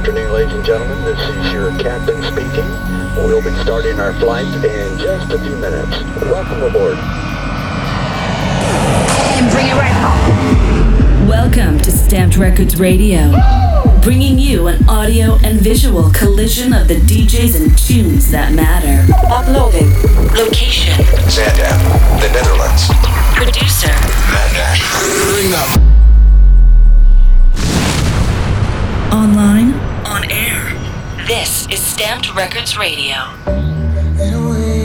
afternoon, ladies and gentlemen. This is your captain speaking. We'll be starting our flight in just a few minutes. Welcome aboard. And bring it right home. Welcome to Stamped Records Radio, bringing you an audio and visual collision of the DJs and tunes that matter. Uploading. Location. Zaandam, the Netherlands. Producer. Matt Nash. Bring them. Online. This is Stamped Records Radio. In a way,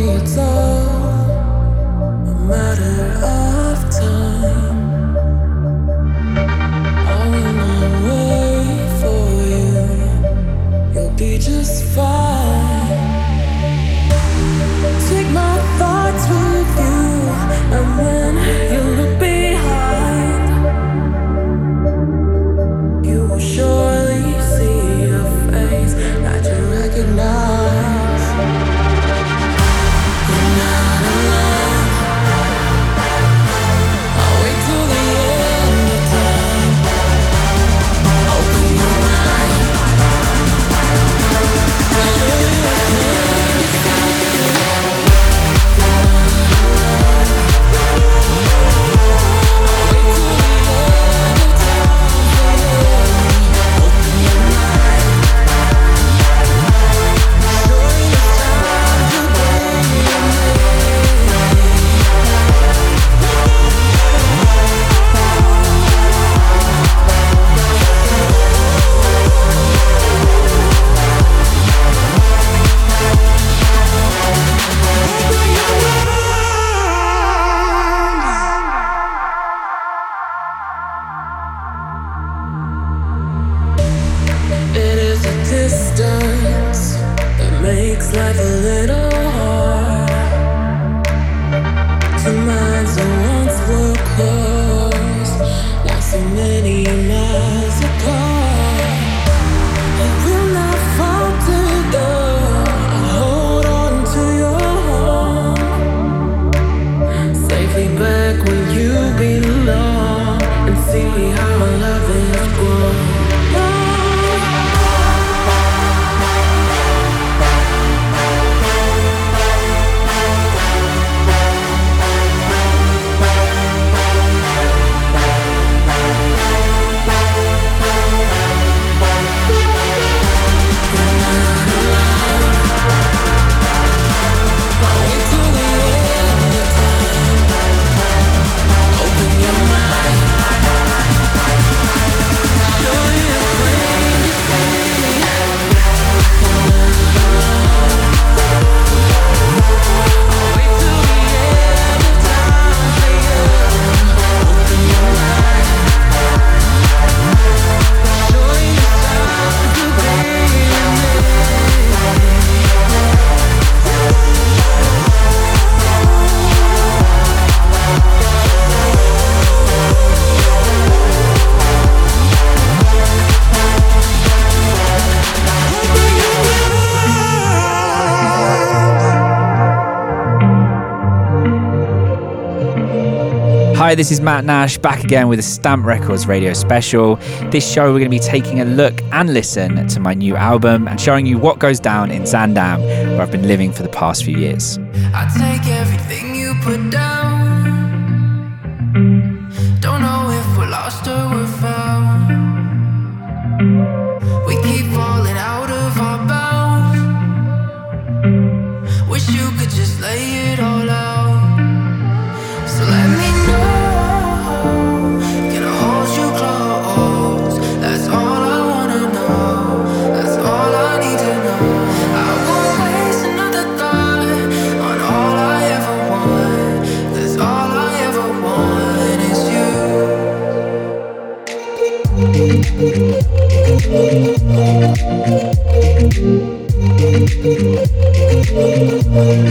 this is Matt Nash back again with a Stamp Records radio special. This show, we're going to be taking a look and listen to my new album and showing you what goes down in Zaandam, where I've been living for the past few years.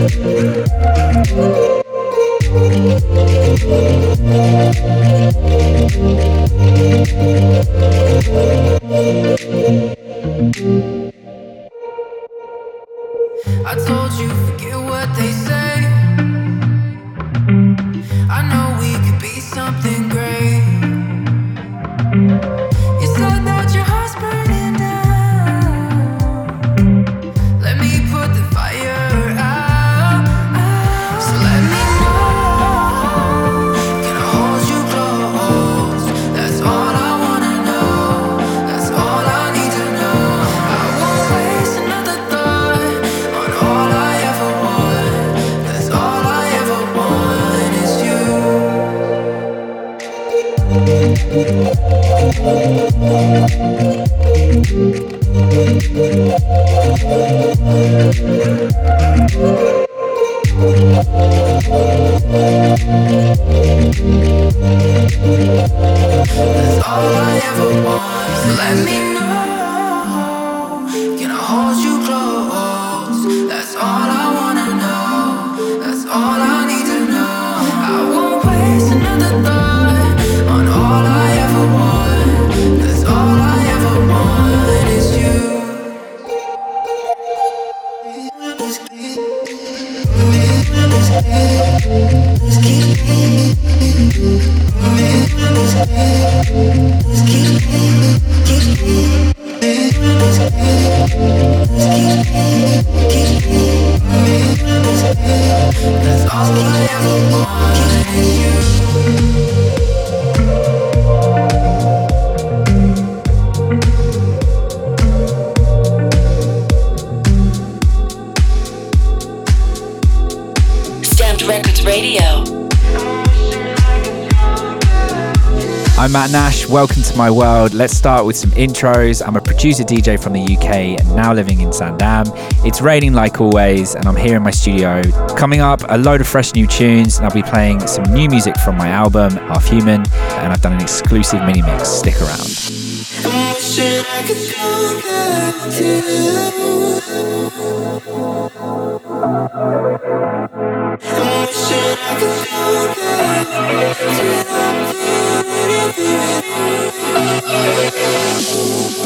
I Matt Nash. welcome to my world. Let's start with some intros. I'm a producer DJ from the UK and now living in Zaandam. It's raining like always, and I'm here in my studio. Coming up, a load of fresh new tunes, and I'll be playing some new music from my album, Half Human, and I've done an exclusive mini mix. Stick around. Oh,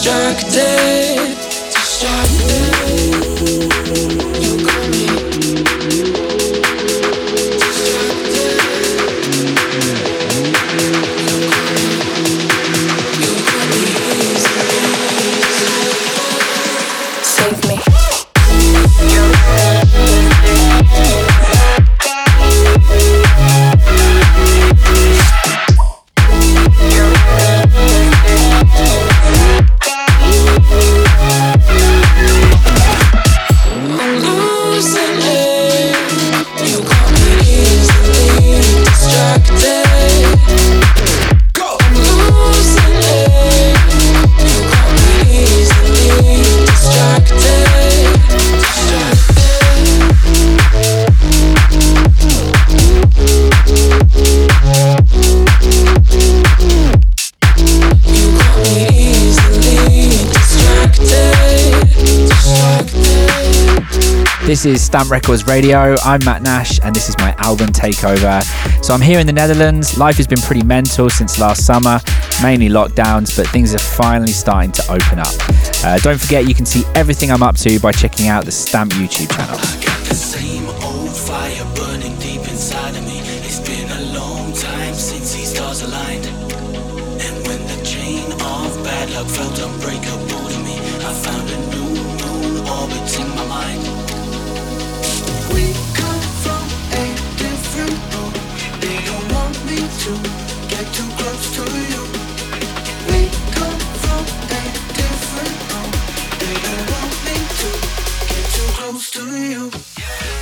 struck day. This is Stamp Records Radio. I'm Matt Nash, and this is my album takeover. So I'm here in the Netherlands. Life has been pretty mental since last summer, mainly lockdowns, but things are finally starting to open up. Uh, don't forget, you can see everything I'm up to by checking out the Stamp YouTube channel. close to you. Yeah.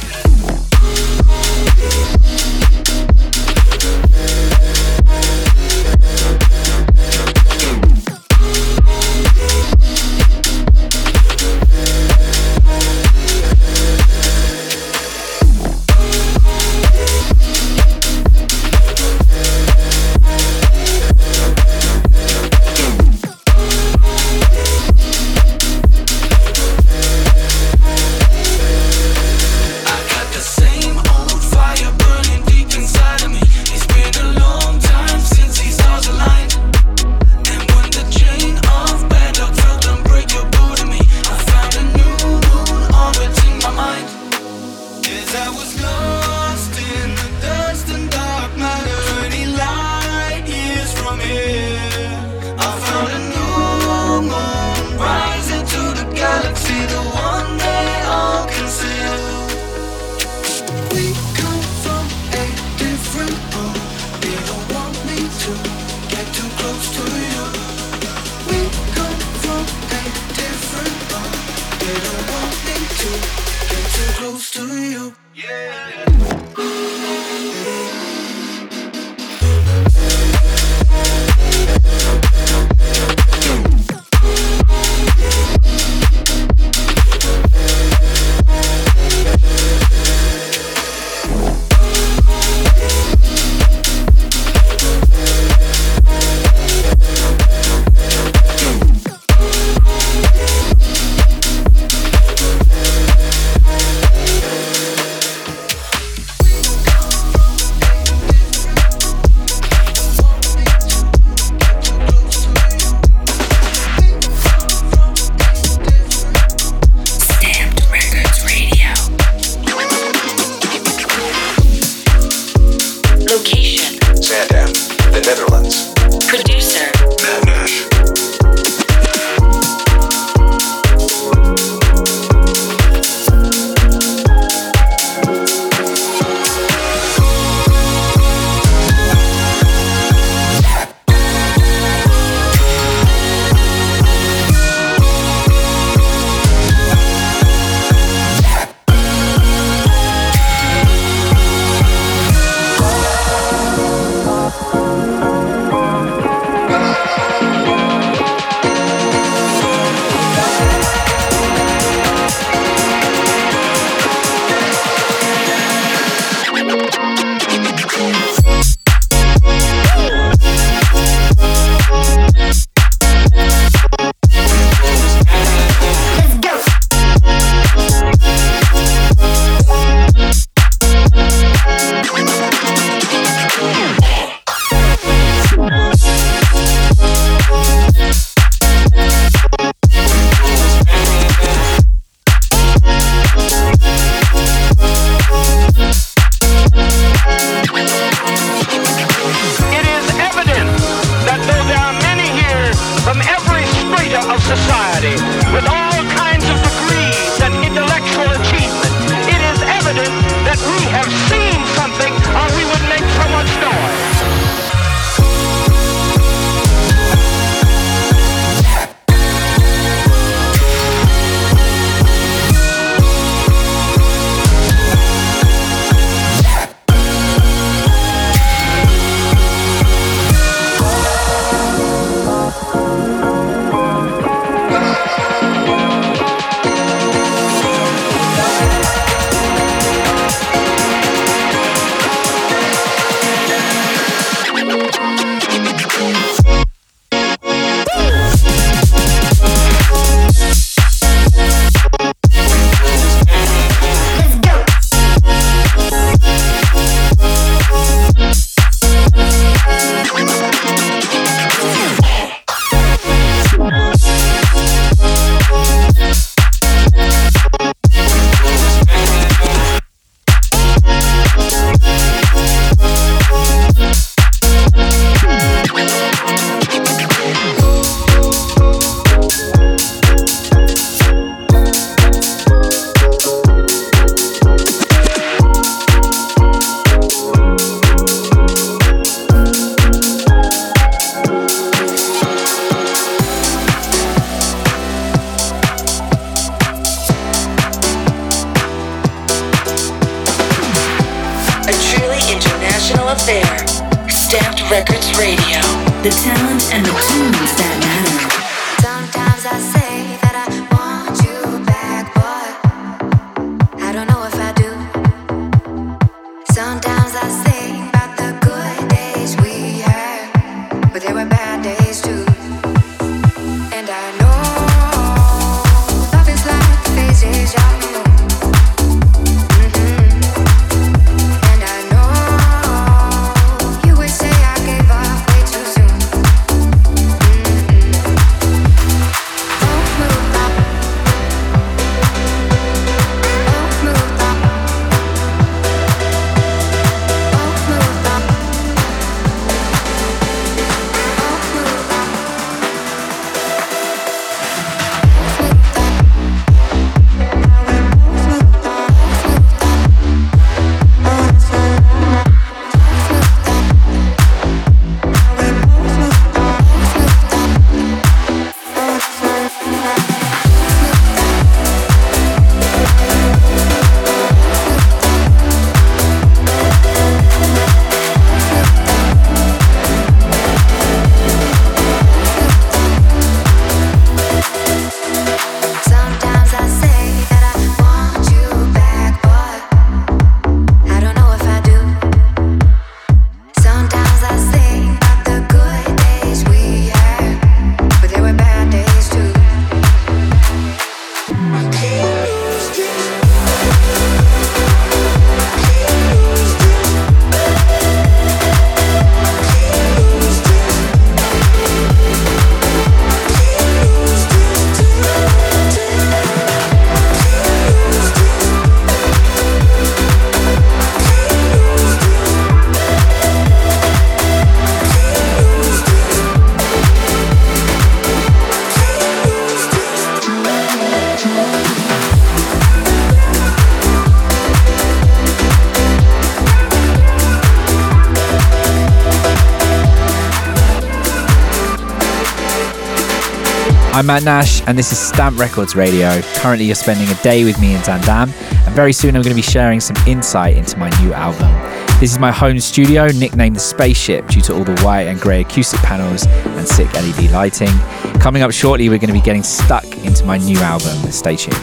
I'm Matt Nash, and this is Stamp Records Radio. Currently, you're spending a day with me in Zaandam, and very soon I'm going to be sharing some insight into my new album. This is my home studio, nicknamed the Spaceship, due to all the white and grey acoustic panels and sick LED lighting. Coming up shortly, we're going to be getting stuck into my new album. Stay tuned.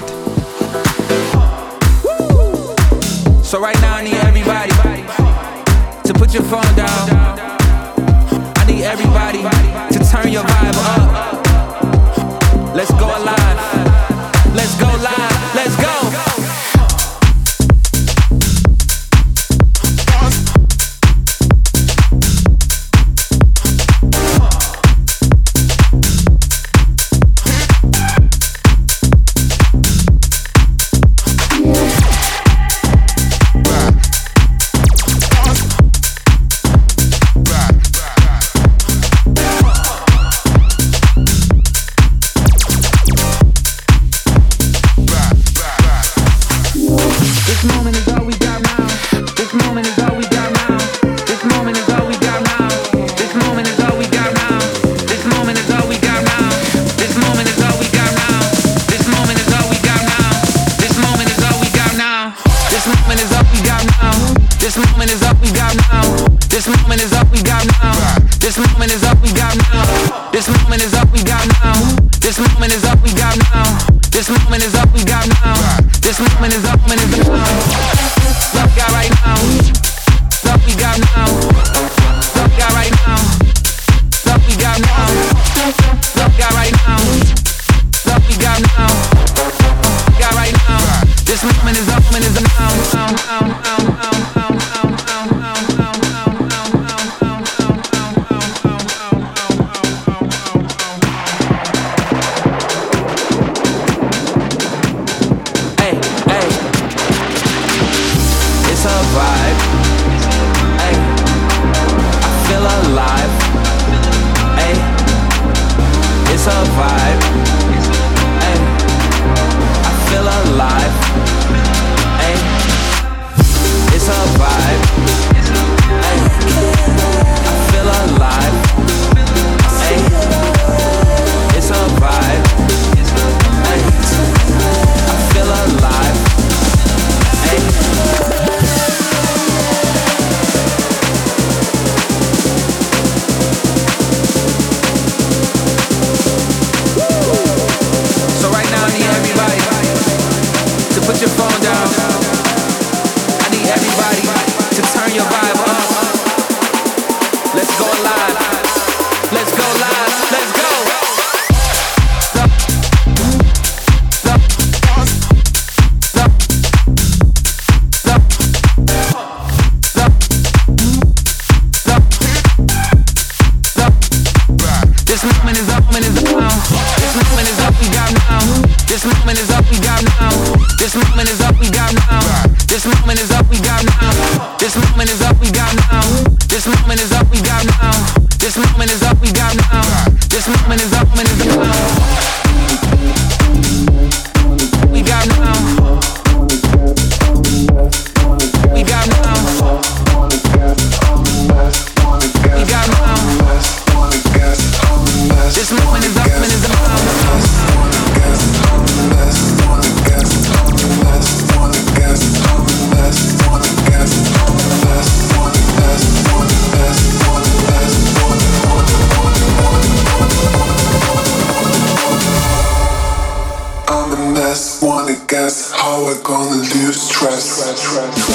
So right now, I need everybody to put your phone down. I need everybody to turn your vibe up. progress.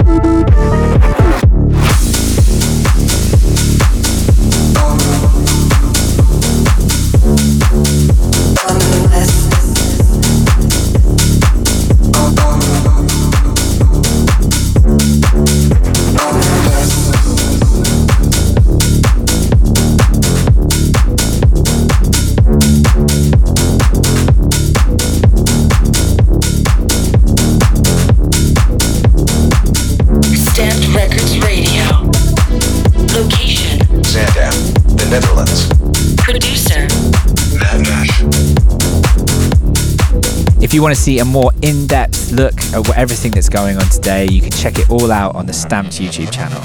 If you want to see a more in depth look at everything that's going on today, you can check it all out on the Stamped YouTube channel.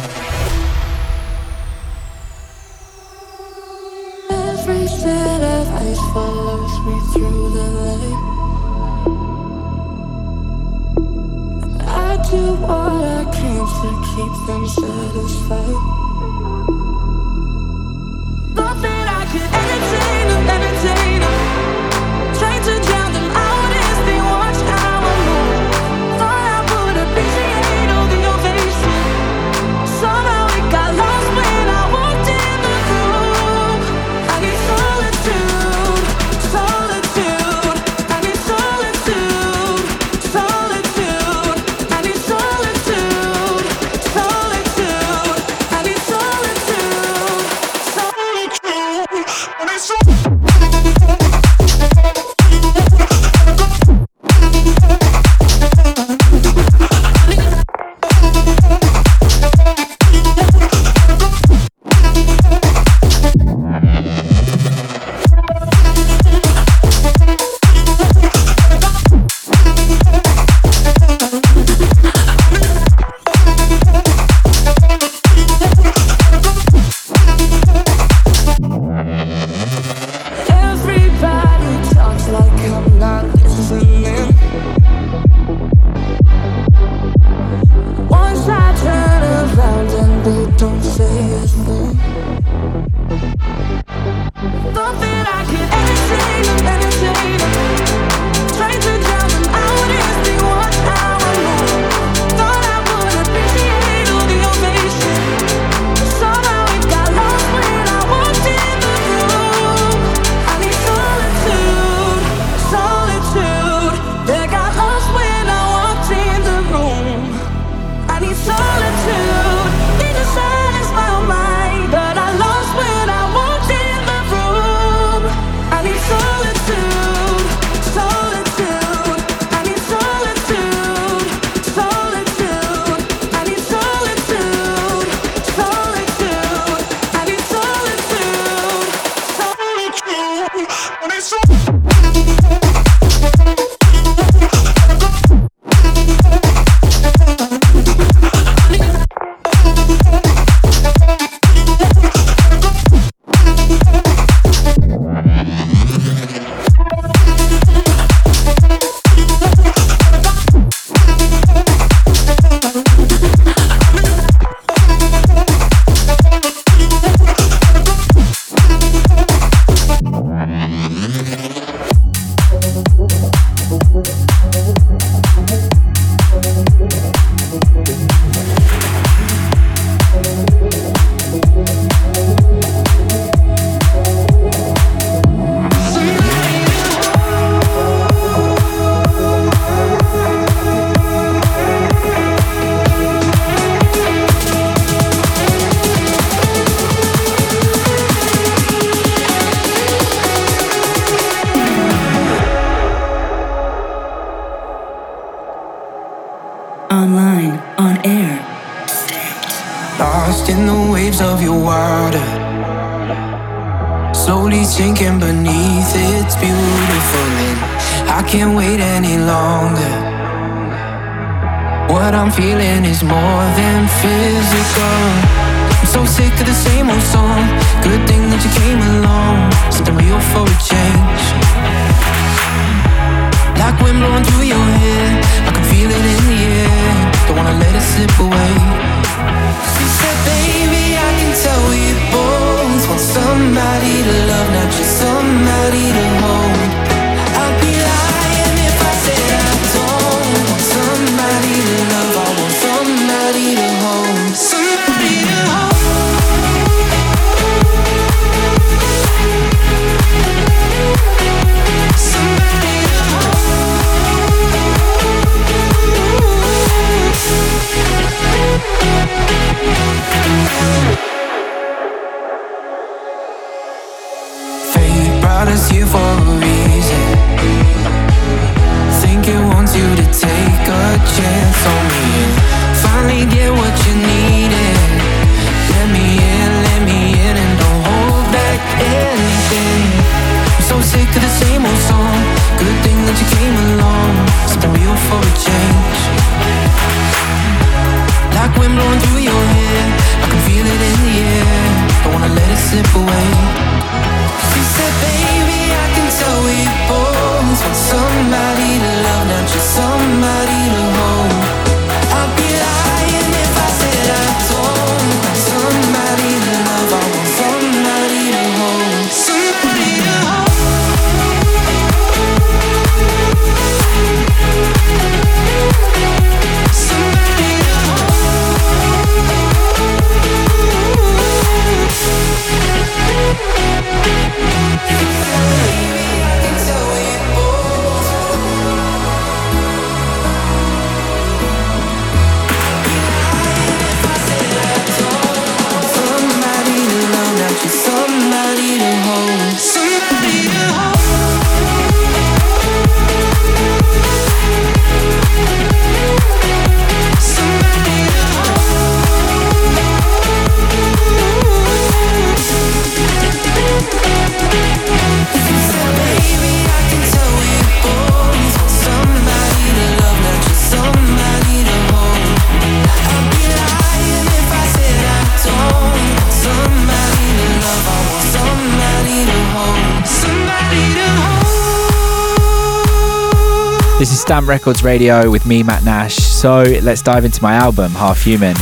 This is Stamp Records Radio with me, Matt Nash. So let's dive into my album, Half Human.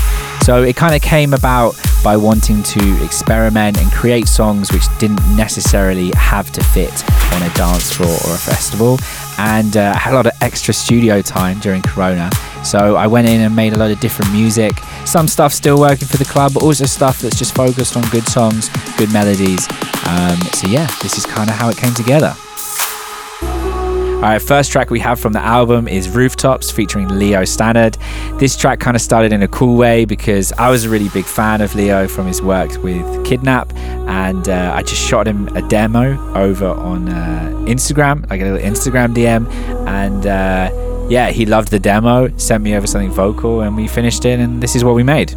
So it kind of came about by wanting to experiment and create songs which didn't necessarily have to fit on a dance floor or a festival. And uh, I had a lot of extra studio time during Corona. So I went in and made a lot of different music. Some stuff still working for the club, but also stuff that's just focused on good songs, good melodies. Um, so yeah, this is kind of how it came together. All right, first track we have from the album is Rooftops featuring Leo Stannard. This track kind of started in a cool way because I was a really big fan of Leo from his work with Kidnap, and uh, I just shot him a demo over on uh, Instagram, like a little Instagram DM, and uh, yeah, he loved the demo, sent me over something vocal, and we finished it, and this is what we made.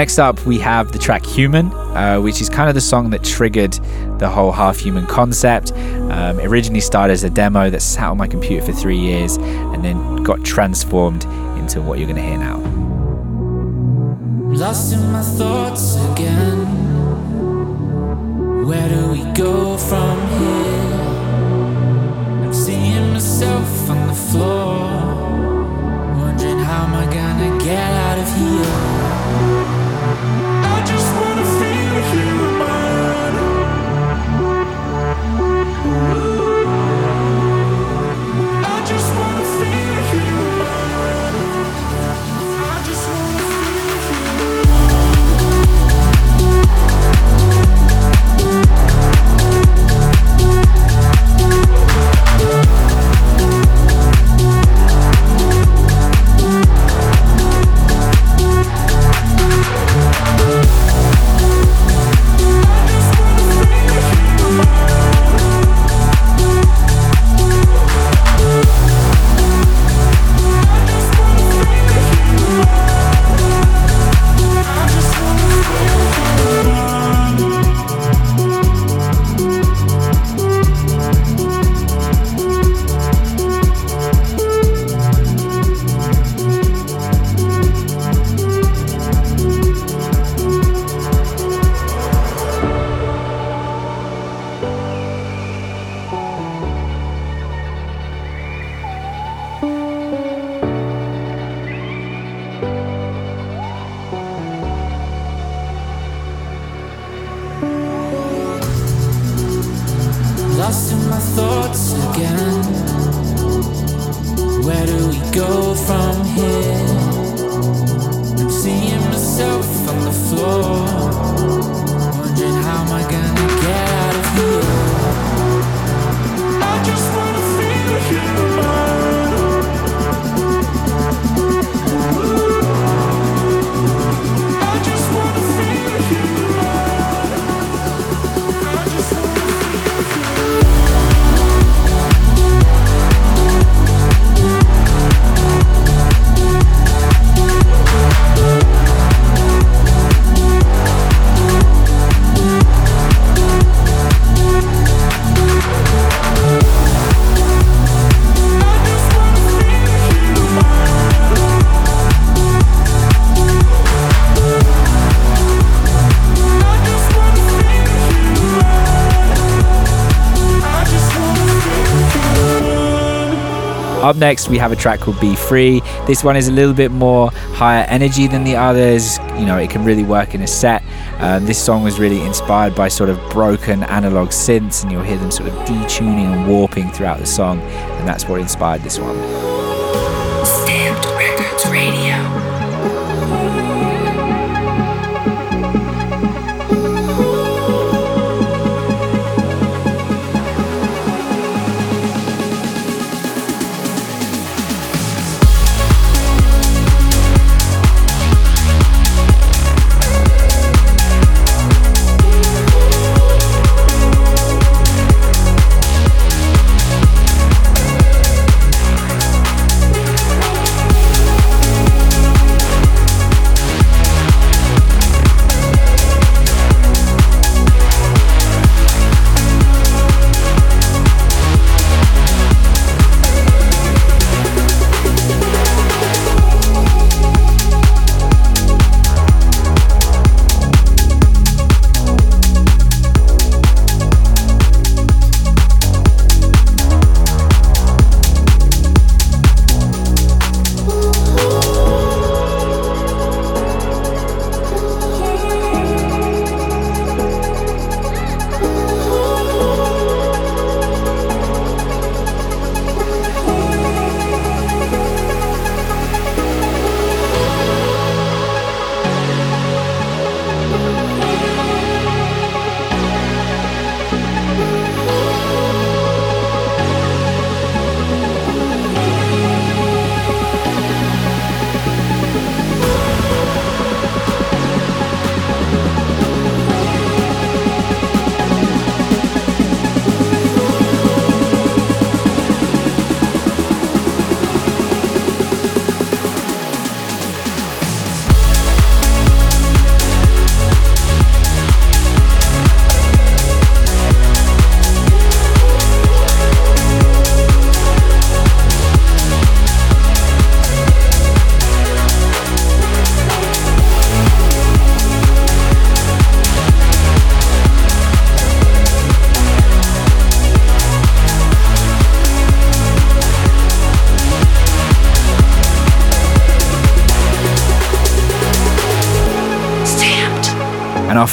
Next up, we have the track Human, uh, which is kind of the song that triggered the whole half human concept. Um, originally started as a demo that sat on my computer for three years and then got transformed into what you're going to hear now. Lost in my thoughts again. Where do we go from here? I'm seeing myself on the floor. Wondering how am I gonna get out next, we have a track called Be Free. This one is a little bit more higher energy than the others. You know, it can really work in a set. Um, this song was really inspired by sort of broken analog synths, and you'll hear them sort of detuning and warping throughout the song, and that's what inspired this one.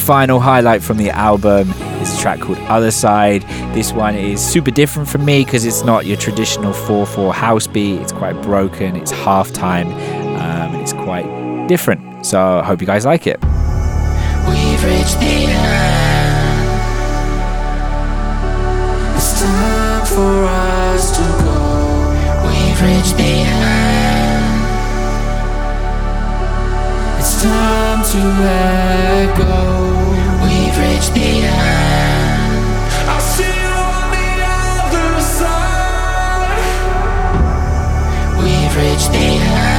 Final highlight from the album is a track called Other Side. This one is super different from me because it's not your traditional 4 4 house beat, it's quite broken, it's halftime, um, and it's quite different. So I hope you guys like it. We've reached the end. It's time for us to go. We've reached the end. It's time to let go. Reached the end. I'll see you on the other side. We've reached the end.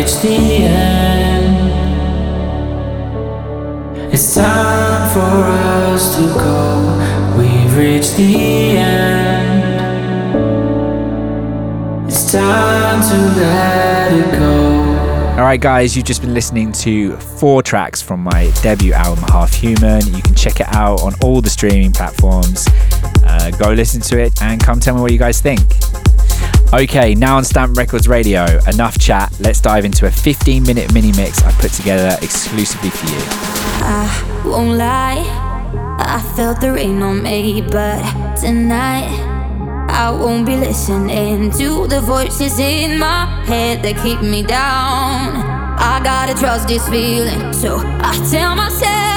Reached the end. It's time for us to go. We've reached the end. It's time to let it go. Alright, guys, you've just been listening to four tracks from my debut album, Half Human. You can check it out on all the streaming platforms. Uh, go listen to it and come tell me what you guys think. Okay, now on Stamp Records Radio, enough chat. Let's dive into a 15 minute mini mix I put together exclusively for you. I won't lie, I felt the rain on me, but tonight I won't be listening to the voices in my head that keep me down. I gotta trust this feeling, so I tell myself,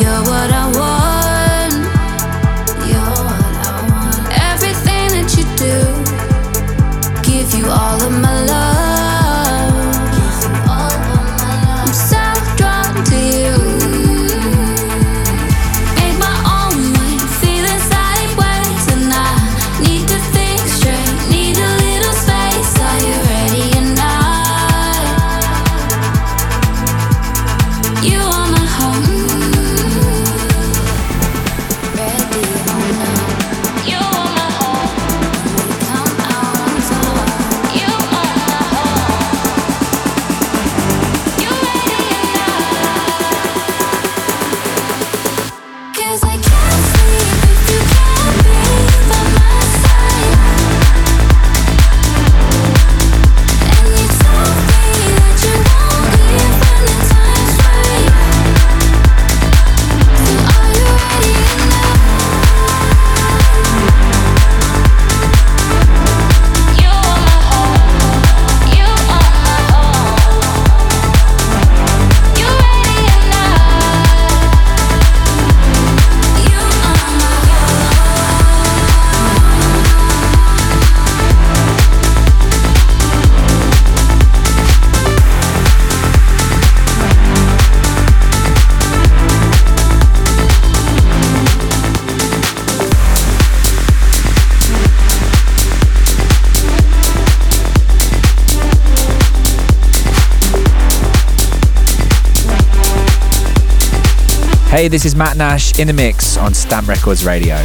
You're what I want. Hey, this is Matt Nash in the mix on Stamp Records Radio.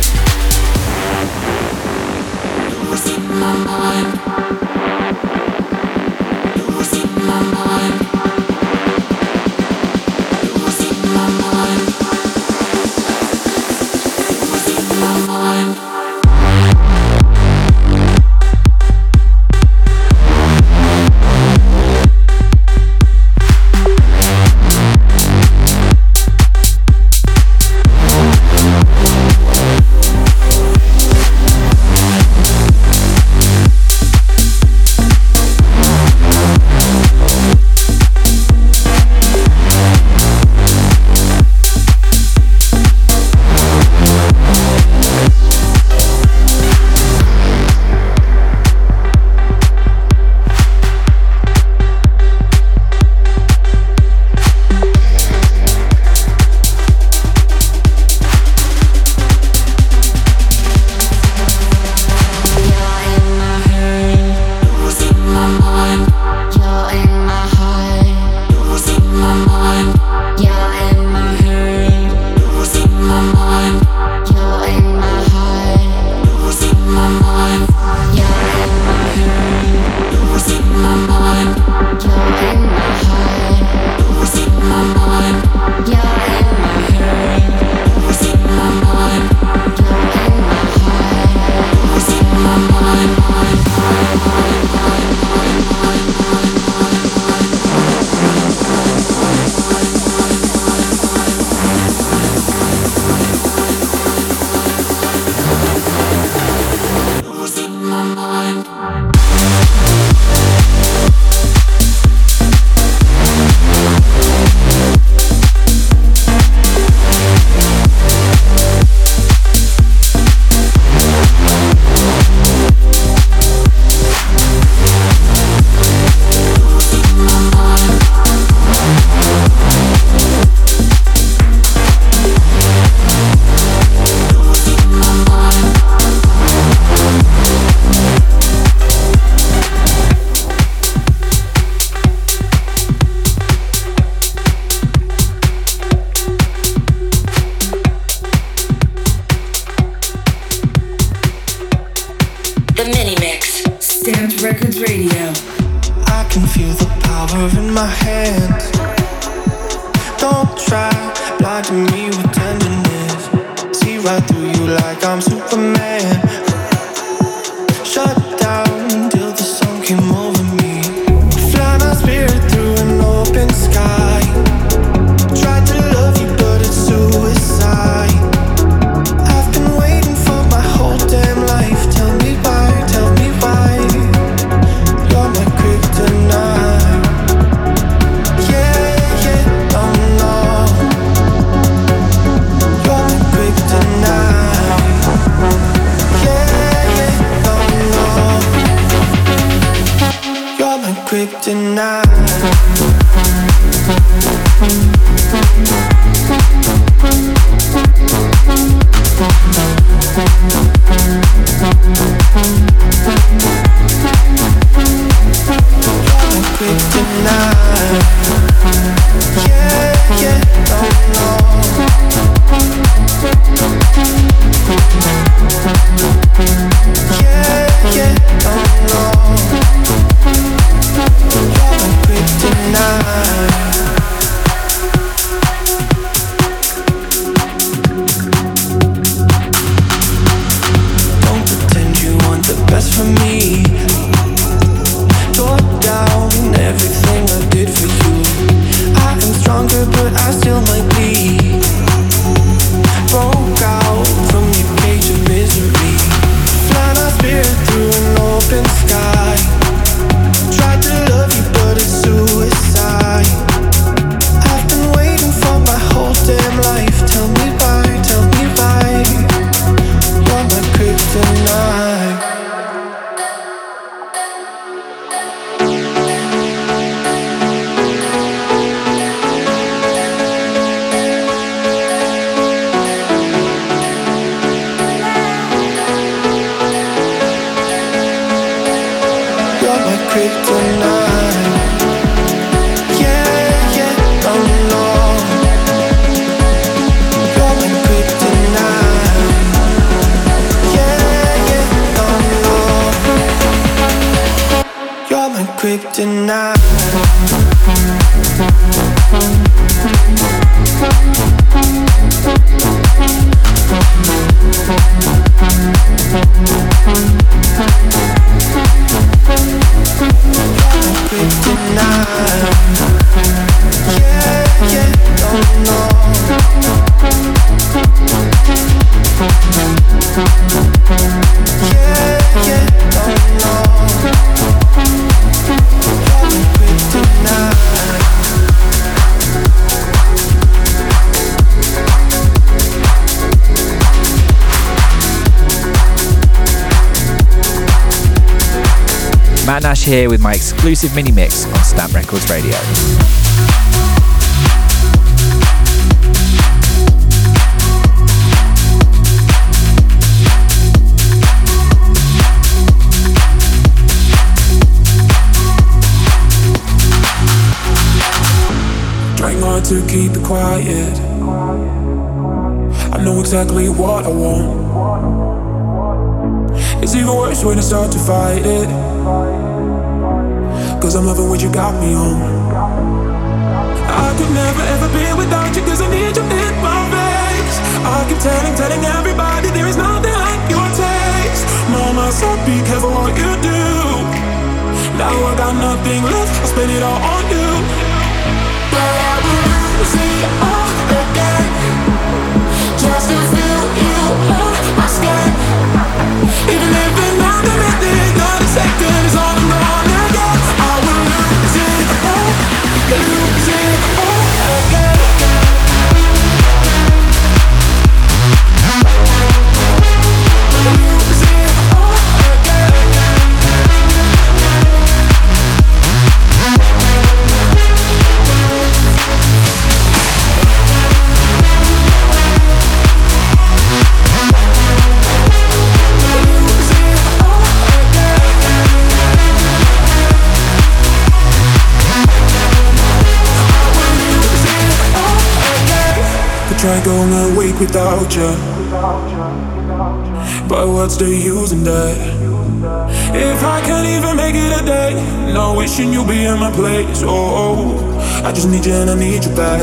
Matt Nash here with my exclusive mini mix on Stamp Records Radio. Trying hard to keep it quiet. I know exactly what I want. It's even worse when I start to fight it. Cause I'm loving what you got me on. I could never ever be without you cause I need you in my face. I keep telling, telling everybody there is nothing like your taste. Mama said be careful what you do. Now I got nothing left, I spend it all on you. Could try going a week without you. But what's the use in that? If I can't even make it a day, no wishing you'll be in my place. Oh, oh, I just need you and I need you back.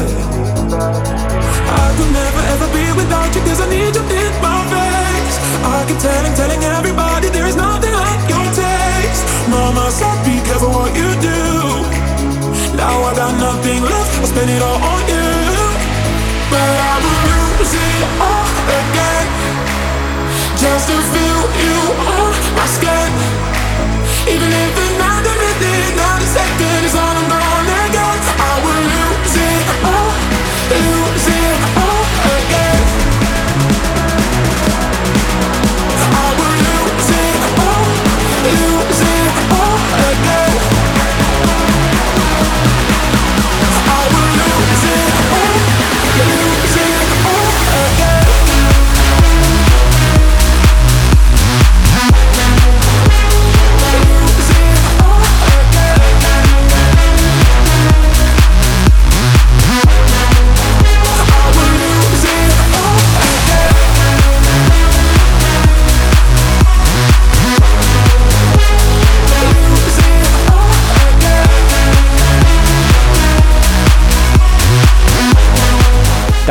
I could never ever be without you cause I need you in my face. I keep telling, telling everybody there is nothing like your taste. Mama said be careful what you do. Now I got nothing left, I spend it all on you. Even if another minute, not a second is all I'm gonna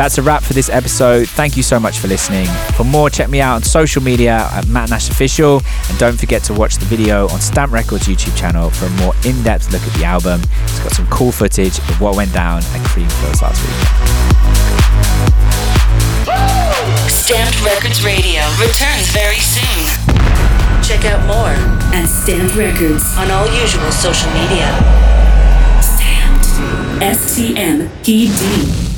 That's a wrap for this episode. Thank you so much for listening. For more, check me out on social media at Matt Nash Official. And don't forget to watch the video on Stamp Records YouTube channel for a more in depth look at the album. It's got some cool footage of what went down at Creamfields last week. Stamped Records Radio returns very soon. Check out more at Stamped Records on all usual social media. Stamped. S T M P D.